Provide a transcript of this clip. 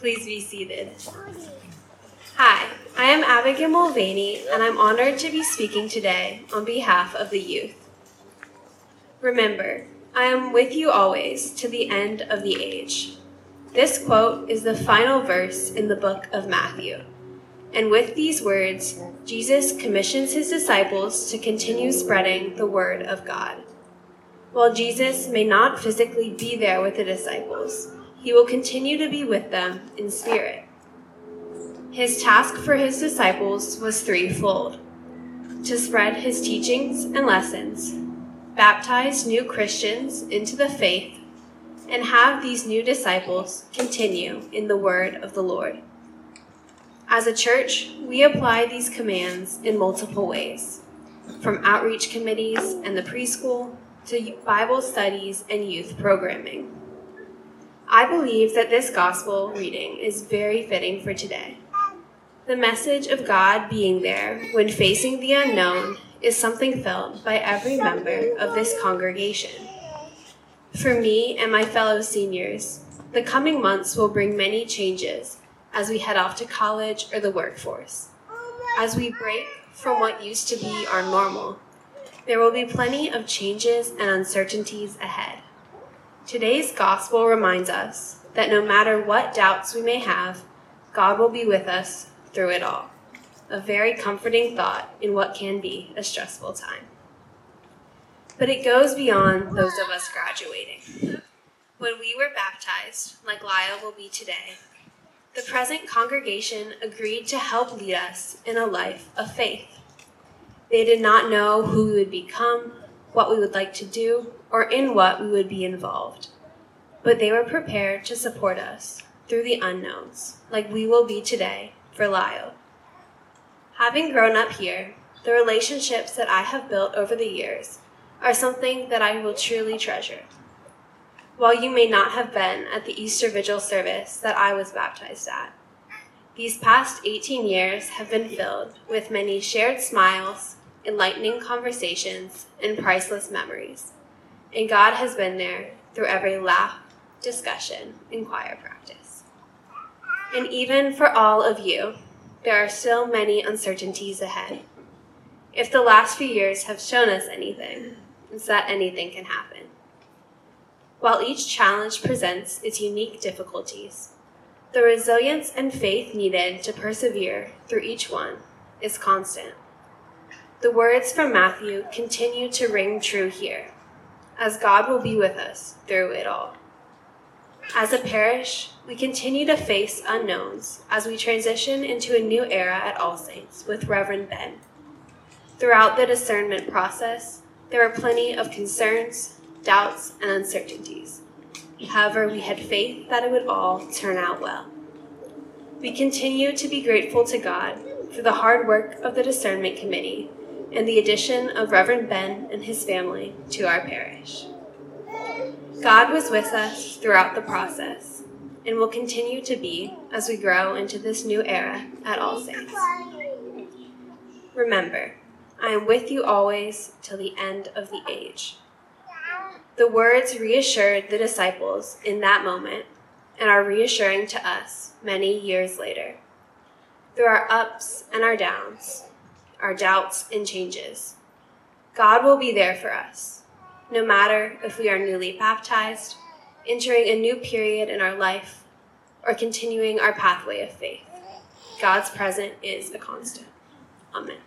Please be seated. Hi, I am Abigail Mulvaney, and I'm honored to be speaking today on behalf of the youth. Remember, I am with you always to the end of the age. This quote is the final verse in the book of Matthew. And with these words, Jesus commissions his disciples to continue spreading the word of God. While Jesus may not physically be there with the disciples, he will continue to be with them in spirit. His task for his disciples was threefold to spread his teachings and lessons, baptize new Christians into the faith, and have these new disciples continue in the word of the Lord. As a church, we apply these commands in multiple ways, from outreach committees and the preschool to Bible studies and youth programming. I believe that this gospel reading is very fitting for today. The message of God being there when facing the unknown is something felt by every member of this congregation. For me and my fellow seniors, the coming months will bring many changes as we head off to college or the workforce. As we break from what used to be our normal, there will be plenty of changes and uncertainties ahead. Today's gospel reminds us that no matter what doubts we may have, God will be with us through it all. A very comforting thought in what can be a stressful time. But it goes beyond those of us graduating. When we were baptized, like Lyle will be today, the present congregation agreed to help lead us in a life of faith. They did not know who we would become, what we would like to do, or in what we would be involved. But they were prepared to support us through the unknowns, like we will be today for Lyle. Having grown up here, the relationships that I have built over the years are something that I will truly treasure. While you may not have been at the Easter Vigil service that I was baptized at, these past 18 years have been filled with many shared smiles, enlightening conversations, and priceless memories. And God has been there through every laugh, discussion, and choir practice. And even for all of you, there are still many uncertainties ahead. If the last few years have shown us anything, it's that anything can happen. While each challenge presents its unique difficulties, the resilience and faith needed to persevere through each one is constant. The words from Matthew continue to ring true here, as God will be with us through it all. As a parish, we continue to face unknowns as we transition into a new era at All Saints with Reverend Ben. Throughout the discernment process, there were plenty of concerns, doubts, and uncertainties. However, we had faith that it would all turn out well. We continue to be grateful to God for the hard work of the Discernment Committee and the addition of Reverend Ben and his family to our parish. God was with us throughout the process and will continue to be as we grow into this new era at All Saints. Remember, I am with you always till the end of the age. The words reassured the disciples in that moment and are reassuring to us many years later. Through our ups and our downs, our doubts and changes, God will be there for us, no matter if we are newly baptized, entering a new period in our life, or continuing our pathway of faith. God's presence is a constant. Amen.